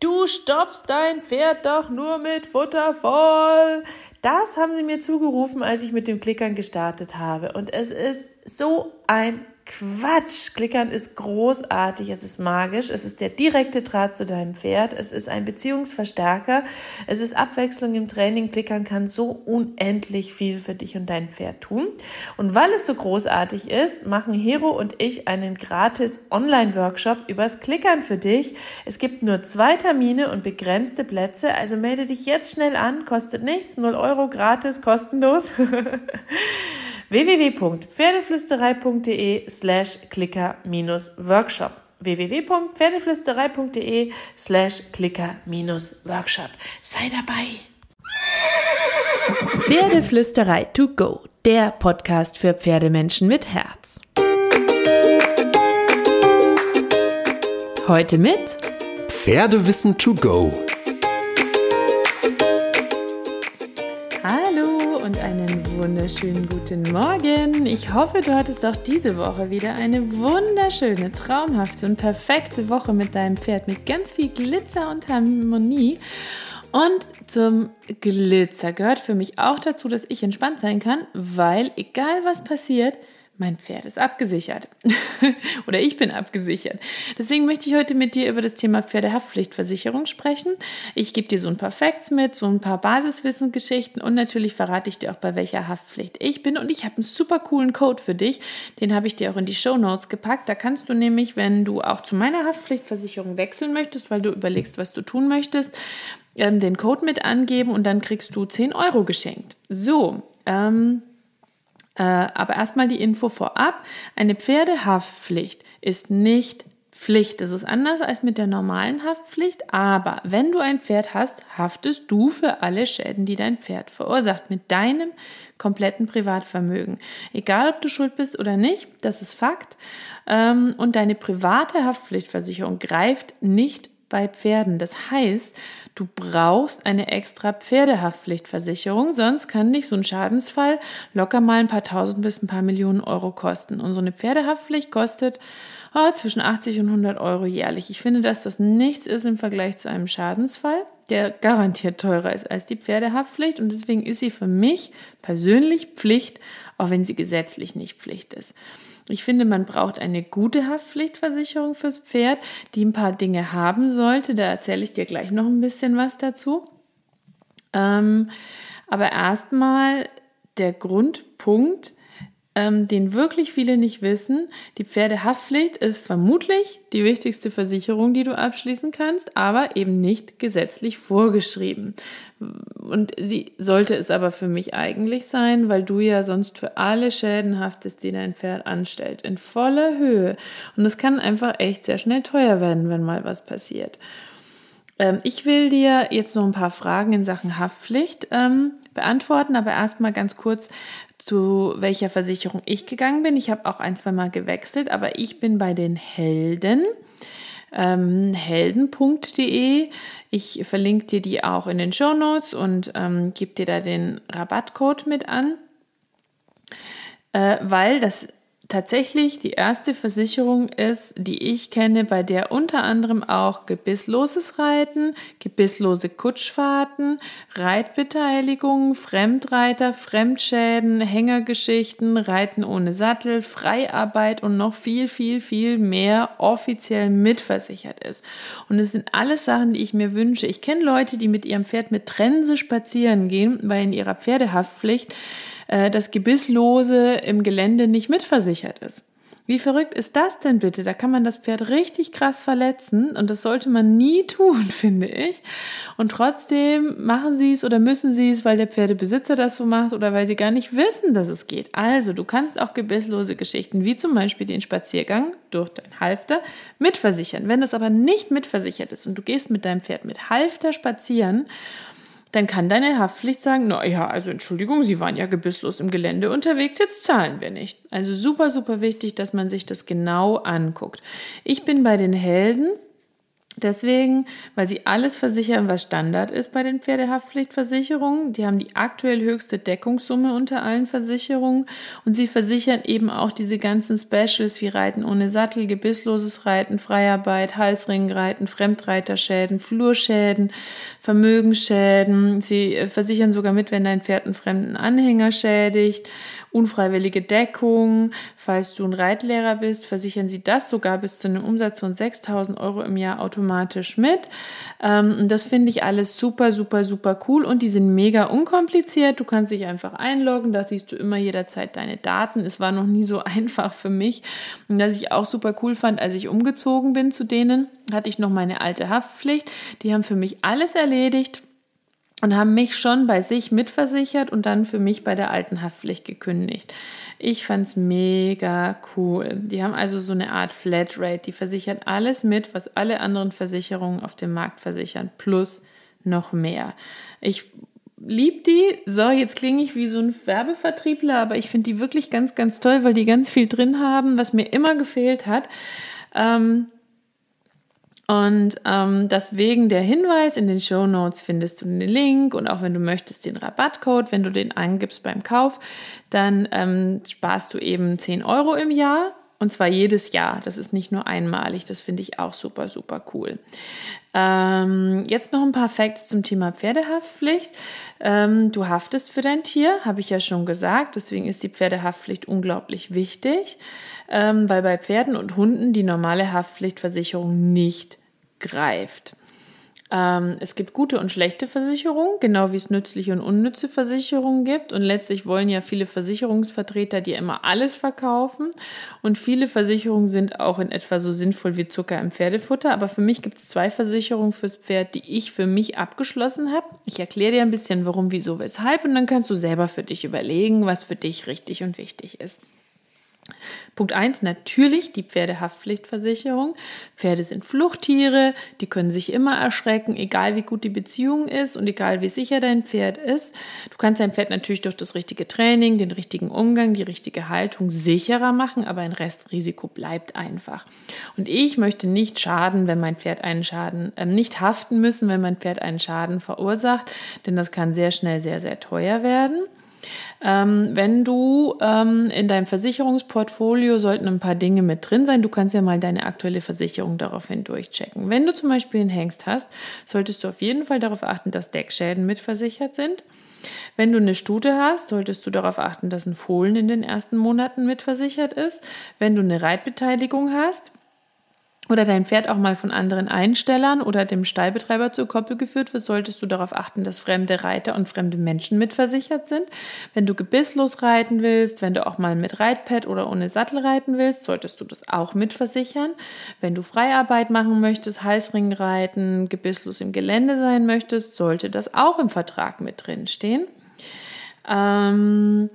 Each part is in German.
Du stopfst dein Pferd doch nur mit Futter voll. Das haben sie mir zugerufen, als ich mit dem Klickern gestartet habe. Und es ist so ein Quatsch. Klickern ist großartig, es ist magisch, es ist der direkte Draht zu deinem Pferd, es ist ein Beziehungsverstärker, es ist Abwechslung im Training. Klickern kann so unendlich viel für dich und dein Pferd tun. Und weil es so großartig ist, machen Hero und ich einen gratis Online-Workshop übers Klickern für dich. Es gibt nur zwei Termine und begrenzte Plätze, also melde dich jetzt schnell an, kostet nichts, 0 Euro gratis, kostenlos. www.pferdeflüsterei.de slash clicker-workshop www.pferdeflüsterei.de slash clicker-workshop Sei dabei! Pferdeflüsterei to go, der Podcast für Pferdemenschen mit Herz. Heute mit Pferdewissen to go wunderschönen guten Morgen. Ich hoffe, du hattest auch diese Woche wieder eine wunderschöne, traumhafte und perfekte Woche mit deinem Pferd mit ganz viel Glitzer und Harmonie. Und zum Glitzer gehört für mich auch dazu, dass ich entspannt sein kann, weil egal was passiert, mein Pferd ist abgesichert. Oder ich bin abgesichert. Deswegen möchte ich heute mit dir über das Thema Pferdehaftpflichtversicherung sprechen. Ich gebe dir so ein paar Facts mit, so ein paar Basiswissensgeschichten und natürlich verrate ich dir auch, bei welcher Haftpflicht ich bin. Und ich habe einen super coolen Code für dich. Den habe ich dir auch in die Show Notes gepackt. Da kannst du nämlich, wenn du auch zu meiner Haftpflichtversicherung wechseln möchtest, weil du überlegst, was du tun möchtest, ähm, den Code mit angeben und dann kriegst du 10 Euro geschenkt. So, ähm, äh, aber erstmal die Info vorab. Eine Pferdehaftpflicht ist nicht Pflicht. Das ist anders als mit der normalen Haftpflicht. Aber wenn du ein Pferd hast, haftest du für alle Schäden, die dein Pferd verursacht, mit deinem kompletten Privatvermögen. Egal, ob du schuld bist oder nicht, das ist Fakt. Ähm, und deine private Haftpflichtversicherung greift nicht bei Pferden. Das heißt, du brauchst eine extra Pferdehaftpflichtversicherung, sonst kann dich so ein Schadensfall locker mal ein paar tausend bis ein paar Millionen Euro kosten. Und so eine Pferdehaftpflicht kostet oh, zwischen 80 und 100 Euro jährlich. Ich finde, dass das nichts ist im Vergleich zu einem Schadensfall, der garantiert teurer ist als die Pferdehaftpflicht. Und deswegen ist sie für mich persönlich Pflicht, auch wenn sie gesetzlich nicht Pflicht ist. Ich finde, man braucht eine gute Haftpflichtversicherung fürs Pferd, die ein paar Dinge haben sollte. Da erzähle ich dir gleich noch ein bisschen was dazu. Ähm, aber erstmal der Grundpunkt, ähm, den wirklich viele nicht wissen. Die Pferdehaftpflicht ist vermutlich die wichtigste Versicherung, die du abschließen kannst, aber eben nicht gesetzlich vorgeschrieben. Und sie sollte es aber für mich eigentlich sein, weil du ja sonst für alle Schäden haftest, die dein Pferd anstellt, in voller Höhe. Und es kann einfach echt sehr schnell teuer werden, wenn mal was passiert. Ähm, ich will dir jetzt noch ein paar Fragen in Sachen Haftpflicht ähm, beantworten, aber erstmal ganz kurz, zu welcher Versicherung ich gegangen bin. Ich habe auch ein, zwei Mal gewechselt, aber ich bin bei den Helden. Ähm, helden.de. Ich verlinke dir die auch in den Show Notes und ähm, gebe dir da den Rabattcode mit an, äh, weil das tatsächlich die erste Versicherung ist, die ich kenne, bei der unter anderem auch gebissloses Reiten, gebisslose Kutschfahrten, Reitbeteiligung, Fremdreiter, Fremdschäden, Hängergeschichten, Reiten ohne Sattel, Freiarbeit und noch viel, viel, viel mehr offiziell mitversichert ist. Und es sind alles Sachen, die ich mir wünsche. Ich kenne Leute, die mit ihrem Pferd mit Trense spazieren gehen, weil in ihrer Pferdehaftpflicht äh, das Gebisslose im Gelände nicht mitversichert ist. Wie verrückt ist das denn bitte? Da kann man das Pferd richtig krass verletzen und das sollte man nie tun, finde ich. Und trotzdem machen sie es oder müssen sie es, weil der Pferdebesitzer das so macht oder weil sie gar nicht wissen, dass es geht. Also, du kannst auch gebisslose Geschichten, wie zum Beispiel den Spaziergang durch dein Halfter, mitversichern. Wenn das aber nicht mitversichert ist und du gehst mit deinem Pferd mit Halfter spazieren dann kann deine Haftpflicht sagen, na ja, also Entschuldigung, Sie waren ja gebisslos im Gelände unterwegs, jetzt zahlen wir nicht. Also super, super wichtig, dass man sich das genau anguckt. Ich bin bei den Helden Deswegen, weil sie alles versichern, was Standard ist bei den Pferdehaftpflichtversicherungen. Die haben die aktuell höchste Deckungssumme unter allen Versicherungen und sie versichern eben auch diese ganzen Specials wie Reiten ohne Sattel, gebissloses Reiten, Freiarbeit, Halsringreiten, Fremdreiterschäden, Flurschäden, Vermögensschäden. Sie äh, versichern sogar mit, wenn dein Pferd einen fremden Anhänger schädigt unfreiwillige Deckung. Falls du ein Reitlehrer bist, versichern sie das sogar bis zu einem Umsatz von 6000 Euro im Jahr automatisch mit. Ähm, und das finde ich alles super, super, super cool und die sind mega unkompliziert. Du kannst dich einfach einloggen, da siehst du immer jederzeit deine Daten. Es war noch nie so einfach für mich. Und was ich auch super cool fand, als ich umgezogen bin zu denen, hatte ich noch meine alte Haftpflicht. Die haben für mich alles erledigt und haben mich schon bei sich mitversichert und dann für mich bei der alten Haftpflicht gekündigt. Ich fand's mega cool. Die haben also so eine Art Flatrate. Die versichern alles mit, was alle anderen Versicherungen auf dem Markt versichern, plus noch mehr. Ich lieb die. So, jetzt klinge ich wie so ein Werbevertriebler, aber ich finde die wirklich ganz, ganz toll, weil die ganz viel drin haben, was mir immer gefehlt hat. Ähm, und ähm, deswegen der Hinweis, in den Show Notes findest du den Link und auch wenn du möchtest den Rabattcode, wenn du den angibst beim Kauf, dann ähm, sparst du eben 10 Euro im Jahr und zwar jedes Jahr. Das ist nicht nur einmalig. Das finde ich auch super, super cool. Ähm, jetzt noch ein paar Facts zum Thema Pferdehaftpflicht. Ähm, du haftest für dein Tier, habe ich ja schon gesagt. Deswegen ist die Pferdehaftpflicht unglaublich wichtig, ähm, weil bei Pferden und Hunden die normale Haftpflichtversicherung nicht greift. Ähm, es gibt gute und schlechte Versicherungen, genau wie es nützliche und unnütze Versicherungen gibt. Und letztlich wollen ja viele Versicherungsvertreter dir immer alles verkaufen. Und viele Versicherungen sind auch in etwa so sinnvoll wie Zucker im Pferdefutter. Aber für mich gibt es zwei Versicherungen fürs Pferd, die ich für mich abgeschlossen habe. Ich erkläre dir ein bisschen, warum, wieso, weshalb. Und dann kannst du selber für dich überlegen, was für dich richtig und wichtig ist. Punkt 1, natürlich die Pferdehaftpflichtversicherung. Pferde sind Fluchttiere, die können sich immer erschrecken, egal wie gut die Beziehung ist und egal wie sicher dein Pferd ist. Du kannst dein Pferd natürlich durch das richtige Training, den richtigen Umgang, die richtige Haltung sicherer machen, aber ein Restrisiko bleibt einfach. Und ich möchte nicht schaden, wenn mein Pferd einen Schaden, äh, nicht haften müssen, wenn mein Pferd einen Schaden verursacht, denn das kann sehr schnell sehr, sehr teuer werden. Ähm, wenn du ähm, in deinem Versicherungsportfolio sollten ein paar Dinge mit drin sein. Du kannst ja mal deine aktuelle Versicherung daraufhin durchchecken. Wenn du zum Beispiel einen Hengst hast, solltest du auf jeden Fall darauf achten, dass Deckschäden mitversichert sind. Wenn du eine Stute hast, solltest du darauf achten, dass ein Fohlen in den ersten Monaten mitversichert ist. Wenn du eine Reitbeteiligung hast, oder dein Pferd auch mal von anderen Einstellern oder dem Stallbetreiber zur Koppel geführt wird, solltest du darauf achten, dass fremde Reiter und fremde Menschen mitversichert sind. Wenn du gebisslos reiten willst, wenn du auch mal mit Reitpad oder ohne Sattel reiten willst, solltest du das auch mitversichern. Wenn du Freiarbeit machen möchtest, Halsring reiten, gebisslos im Gelände sein möchtest, sollte das auch im Vertrag mit drin stehen. Ähm,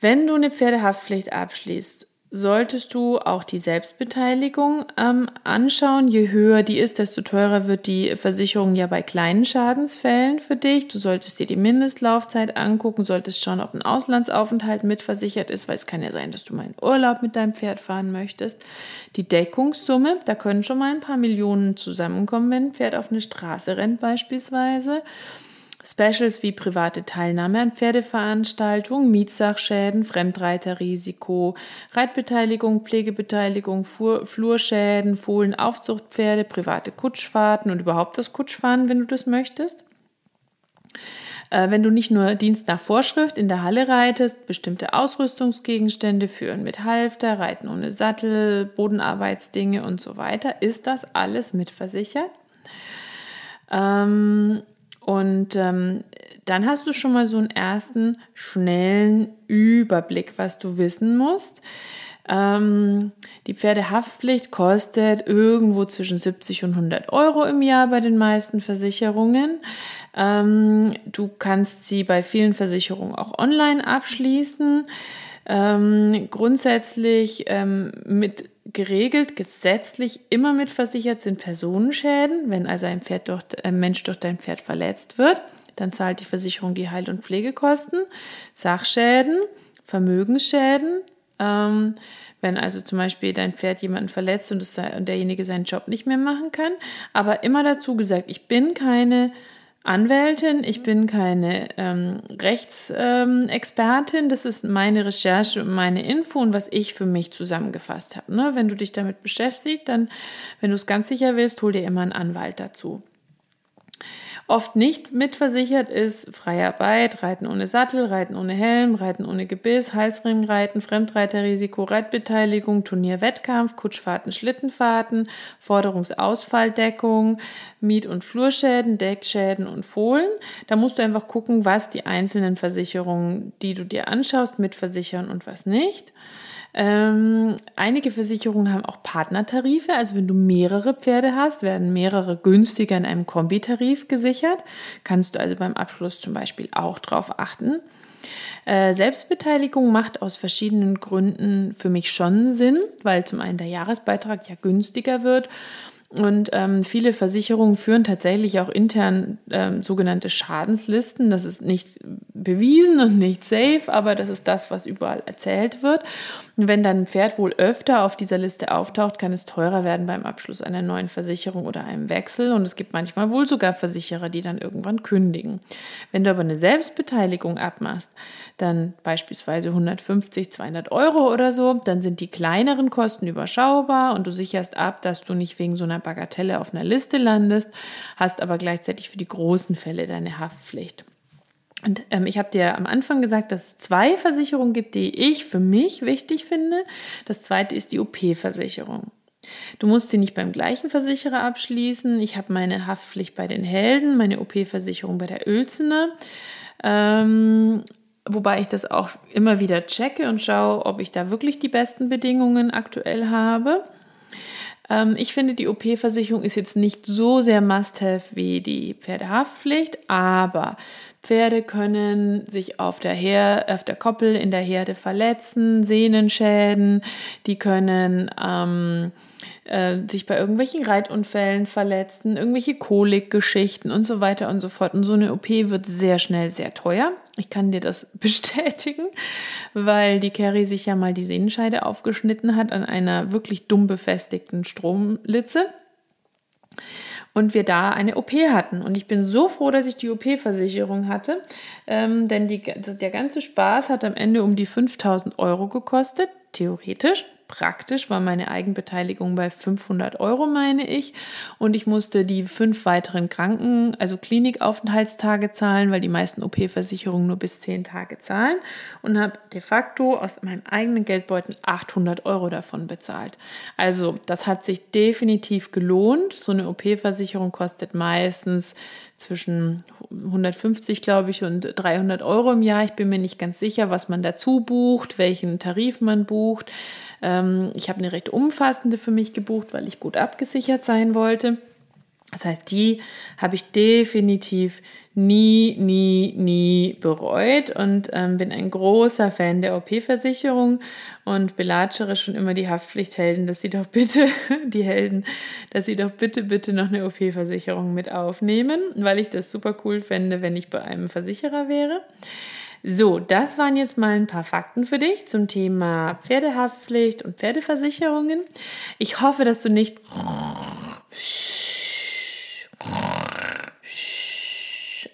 wenn du eine Pferdehaftpflicht abschließt solltest du auch die Selbstbeteiligung ähm, anschauen. Je höher die ist, desto teurer wird die Versicherung ja bei kleinen Schadensfällen für dich. Du solltest dir die Mindestlaufzeit angucken, solltest schauen, ob ein Auslandsaufenthalt mitversichert ist, weil es kann ja sein, dass du mal in Urlaub mit deinem Pferd fahren möchtest. Die Deckungssumme, da können schon mal ein paar Millionen zusammenkommen, wenn ein Pferd auf eine Straße rennt beispielsweise. Specials wie private Teilnahme an Pferdeveranstaltungen, Mietsachschäden, Fremdreiterrisiko, Reitbeteiligung, Pflegebeteiligung, Fuhr, Flurschäden, Fohlenaufzuchtpferde, private Kutschfahrten und überhaupt das Kutschfahren, wenn du das möchtest. Äh, wenn du nicht nur Dienst nach Vorschrift in der Halle reitest, bestimmte Ausrüstungsgegenstände führen mit Halfter, Reiten ohne Sattel, Bodenarbeitsdinge und so weiter, ist das alles mitversichert. Ähm, und ähm, dann hast du schon mal so einen ersten schnellen Überblick, was du wissen musst. Ähm, die Pferdehaftpflicht kostet irgendwo zwischen 70 und 100 Euro im Jahr bei den meisten Versicherungen. Ähm, du kannst sie bei vielen Versicherungen auch online abschließen. Ähm, grundsätzlich ähm, mit geregelt, gesetzlich immer mitversichert sind Personenschäden. Wenn also ein, Pferd durch, ein Mensch durch dein Pferd verletzt wird, dann zahlt die Versicherung die Heil- und Pflegekosten, Sachschäden, Vermögensschäden. Ähm, Wenn also zum Beispiel dein Pferd jemanden verletzt und, es, und derjenige seinen Job nicht mehr machen kann. Aber immer dazu gesagt, ich bin keine Anwältin, ich bin keine ähm, Rechtsexpertin, ähm, das ist meine Recherche und meine Info und was ich für mich zusammengefasst habe. Ne? Wenn du dich damit beschäftigst, dann, wenn du es ganz sicher willst, hol dir immer einen Anwalt dazu oft nicht mitversichert ist Freiarbeit, Reiten ohne Sattel, Reiten ohne Helm, Reiten ohne Gebiss, Halsringreiten, Fremdreiterrisiko, Reitbeteiligung, Turnierwettkampf, Kutschfahrten, Schlittenfahrten, Forderungsausfalldeckung, Miet- und Flurschäden, Deckschäden und Fohlen. Da musst du einfach gucken, was die einzelnen Versicherungen, die du dir anschaust, mitversichern und was nicht. Ähm, einige Versicherungen haben auch Partnertarife, also wenn du mehrere Pferde hast, werden mehrere günstiger in einem Kombitarif gesichert. Kannst du also beim Abschluss zum Beispiel auch drauf achten. Äh, Selbstbeteiligung macht aus verschiedenen Gründen für mich schon Sinn, weil zum einen der Jahresbeitrag ja günstiger wird und ähm, viele Versicherungen führen tatsächlich auch intern ähm, sogenannte Schadenslisten. Das ist nicht bewiesen und nicht safe, aber das ist das, was überall erzählt wird. Und wenn dann ein Pferd wohl öfter auf dieser Liste auftaucht, kann es teurer werden beim Abschluss einer neuen Versicherung oder einem Wechsel. Und es gibt manchmal wohl sogar Versicherer, die dann irgendwann kündigen. Wenn du aber eine Selbstbeteiligung abmachst, dann beispielsweise 150, 200 Euro oder so, dann sind die kleineren Kosten überschaubar und du sicherst ab, dass du nicht wegen so einer Bagatelle auf einer Liste landest, hast aber gleichzeitig für die großen Fälle deine Haftpflicht. Und ähm, ich habe dir am Anfang gesagt, dass es zwei Versicherungen gibt, die ich für mich wichtig finde. Das zweite ist die OP-Versicherung. Du musst sie nicht beim gleichen Versicherer abschließen. Ich habe meine Haftpflicht bei den Helden, meine OP-Versicherung bei der Ölzener. Ähm, wobei ich das auch immer wieder checke und schaue, ob ich da wirklich die besten Bedingungen aktuell habe. Ähm, ich finde, die OP-Versicherung ist jetzt nicht so sehr Must-Have wie die Pferdehaftpflicht, aber Pferde können sich auf der, Her auf der Koppel in der Herde verletzen, Sehnenschäden, die können ähm, äh, sich bei irgendwelchen Reitunfällen verletzen, irgendwelche Kolikgeschichten und so weiter und so fort. Und so eine OP wird sehr schnell sehr teuer. Ich kann dir das bestätigen, weil die Carrie sich ja mal die Sehnenscheide aufgeschnitten hat an einer wirklich dumm befestigten Stromlitze und wir da eine OP hatten. Und ich bin so froh, dass ich die OP-Versicherung hatte, ähm, denn die, der ganze Spaß hat am Ende um die 5000 Euro gekostet, theoretisch praktisch war meine Eigenbeteiligung bei 500 Euro, meine ich. Und ich musste die fünf weiteren Kranken, also Klinikaufenthaltstage zahlen, weil die meisten OP-Versicherungen nur bis zehn Tage zahlen. Und habe de facto aus meinem eigenen Geldbeutel 800 Euro davon bezahlt. Also das hat sich definitiv gelohnt. So eine OP-Versicherung kostet meistens zwischen 150, glaube ich, und 300 Euro im Jahr. Ich bin mir nicht ganz sicher, was man dazu bucht, welchen Tarif man bucht. Ähm, ich habe eine recht umfassende für mich gebucht, weil ich gut abgesichert sein wollte. Das heißt, die habe ich definitiv nie, nie, nie bereut und ähm, bin ein großer Fan der OP-Versicherung und belatschere schon immer die Haftpflichthelden, dass sie doch bitte, die Helden, dass sie doch bitte, bitte noch eine OP-Versicherung mit aufnehmen, weil ich das super cool fände, wenn ich bei einem Versicherer wäre. So, das waren jetzt mal ein paar Fakten für dich zum Thema Pferdehaftpflicht und Pferdeversicherungen. Ich hoffe, dass du nicht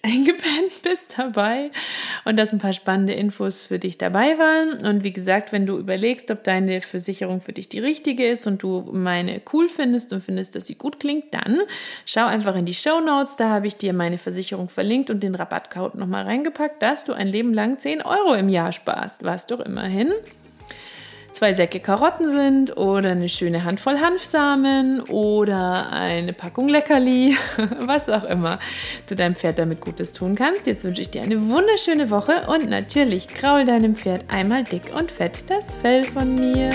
eingepennt bist dabei und dass ein paar spannende Infos für dich dabei waren. Und wie gesagt, wenn du überlegst, ob deine Versicherung für dich die richtige ist und du meine cool findest und findest, dass sie gut klingt, dann schau einfach in die Show Notes. Da habe ich dir meine Versicherung verlinkt und den Rabattcode nochmal reingepackt, dass du ein Leben lang 10 Euro im Jahr sparst. Was doch immerhin zwei Säcke Karotten sind oder eine schöne Handvoll Hanfsamen oder eine Packung Leckerli, was auch immer du deinem Pferd damit Gutes tun kannst. Jetzt wünsche ich dir eine wunderschöne Woche und natürlich kraul deinem Pferd einmal dick und fett das Fell von mir.